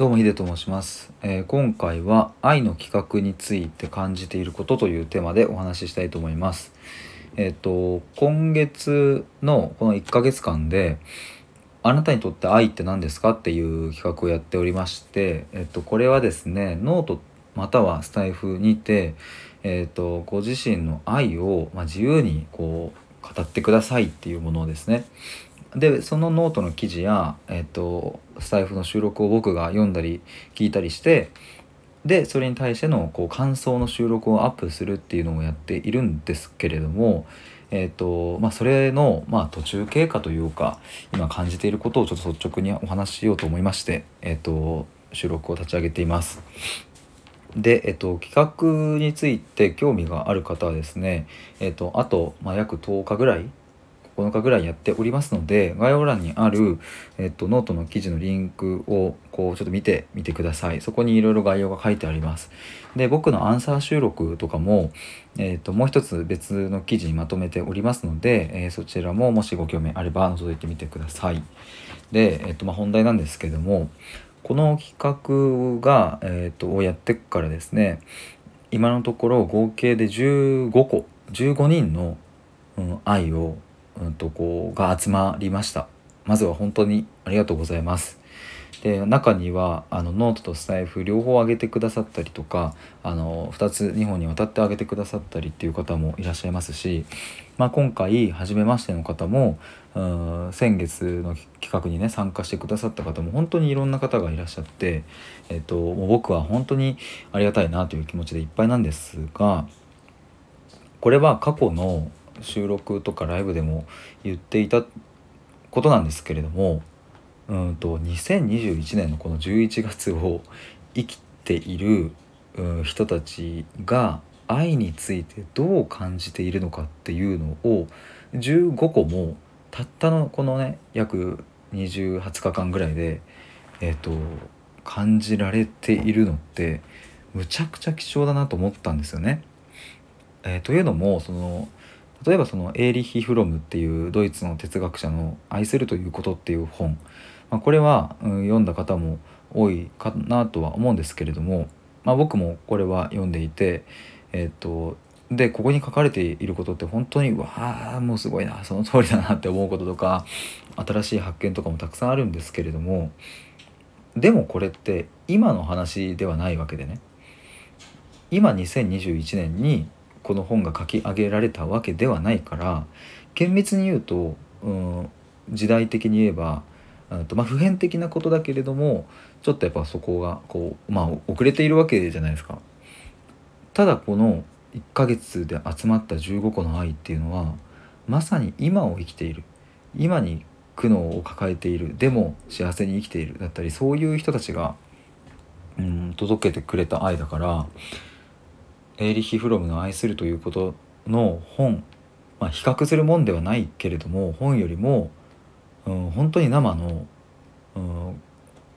どうもヒデと申します、えー今回は愛の企画について感じていることというテーマでお話ししたいと思います。えっ、と今月のこの1ヶ月間であなたにとって愛って何ですかっていう企画をやっておりまして、えっ、とこれはですねノートまたはスタエフにてえっ、とご自身の愛をまあ自由にこう語ってくださいっていうものをですねでそのノートの記事や、えっとスタエフの収録を僕が読んだり聞いたりしてでそれに対してのこう感想の収録をアップするっていうのをやっているんですけれども、えっとまあ、それの、まあ、途中経過というか今感じていることをちょっと率直にお話ししようと思いまして、えっと収録を立ち上げています。で、えっと、企画について興味がある方はですね、えっと、あと、まあ、約10日ぐらい9日ぐらいやっておりますので概要欄にある、えっと、ノートの記事のリンクをこうちょっと見てみてください。そこにいろいろ概要が書いてあります。で僕のアンサー収録とかも、えっと、もう一つ別の記事にまとめておりますので、えーそちらももしご興味あれば覗いてみてください。で、えっとまあ、本題なんですけどもこの企画が、えっとをやってからですね今のところ合計で15個15人の、うん、愛をうんとこうが集まりました。まずは本当にありがとうございます。で中にはあのノートとスタイフ両方上げてくださったりとかあの2つ2本にわたって上げてくださったりっていう方もいらっしゃいますし、まあ、今回初めましての方もうん先月の企画にね参加してくださった方も本当にいろんな方がいらっしゃって、えっと、もう僕は本当にありがたいなという気持ちでいっぱいなんですがこれは過去の収録とかライブでも言っていたことなんですけれどもうんと2021年のこの11月を生きている人たちが愛についてどう感じているのかっていうのを15個もたったのこのね約20 20日間ぐらいで、えっと感じられているのってむちゃくちゃ貴重だなと思ったんですよね。えーというのもその例えばそのエーリヒ・フロムっていうドイツの哲学者の「愛するということ」っていう本、まあ、これは、読んだ方も多いかなとは思うんですけれども、まあ、僕もこれは読んでいてえっ、とでここに書かれていることって本当にわあもうすごいなその通りだなって思うこととか新しい発見とかもたくさんあるんですけれども。でもこれって今の話ではないわけでね。今2021年にこの本が書き上げられたわけではないから厳密に言うと、うん、時代的に言えばとまあ、普遍的なことだけれどもちょっとやっぱそこがこう、まあ、遅れているわけじゃないですか。ただこの1ヶ月で集まった15個の愛っていうのはまさに今を生きている。今に苦悩を抱えている。でも幸せに生きている。だったりそういう人たちが、うん、届けてくれた愛だからエーリヒ・フロムの「愛する」ということの本、まあ、比較するもんではないけれども本よりも、うん、本当に生の、うん、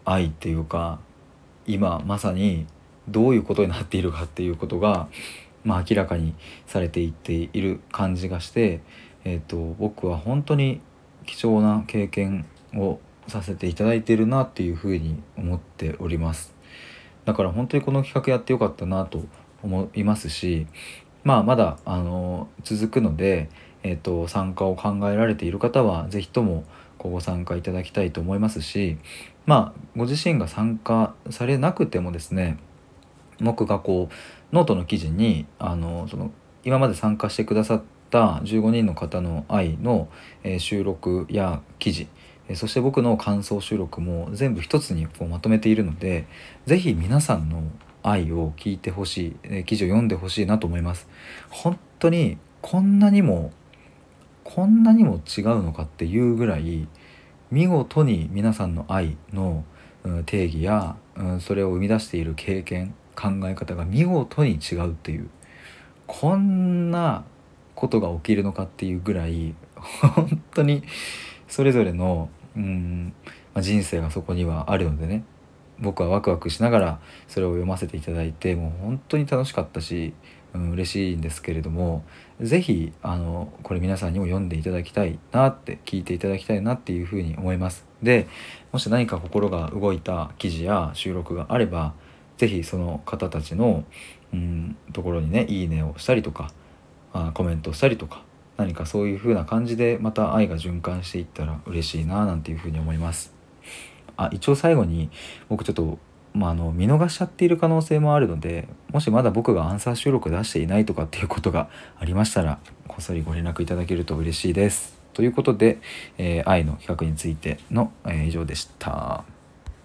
愛っていうか今まさにどういうことになっているかっていうことが、まあ、明らかにされていっている感じがして、えー、と僕は本当に貴重な経験をさせていただいているなっていうふうに思っております。だから本当にこの企画やってよかったなと思いますし、まあ、まだあの続くので、えー、と参加を考えられている方は是非ともご参加いただきたいと思いますしまあご自身が参加されなくてもですね僕がこうノートの記事にあのその今まで参加してくださった15人の方の愛の、えー収録や記事そして僕の感想収録も全部一つにこうまとめているので是非皆さんの愛を聞いてほしい、え記事を読んでほしいなと思います。本当にこんなにもこんなにも違うのかっていうぐらい見事に皆さんの愛の定義やうんそれを生み出している経験考え方が見事に違うっていうこんなことが起きるのかっていうぐらい本当にそれぞれの、うんま、人生がそこにはあるのでね僕はワクワクしながらそれを読ませていただいてもう本当に楽しかったし、うん、嬉しいんですけれども是非あのこれ皆さんにも読んでいただきたいなって聞いていただきたいなっていうふうに思います。でもし何か心が動いた記事や収録があれば是非その方たちの、うん、ところにね「いいね」をしたりとかあコメントしたりとか何かそういう風な感じでまた愛が循環していったら嬉しいななんていう風に思います。あ一応最後に僕ちょっとまあ、あの見逃しちゃっている可能性もあるのでもしまだ僕がアンサー収録出していないとかっていうことがありましたらこっそりご連絡いただけると嬉しいです。ということで、えー、愛の企画についての、えー、以上でした。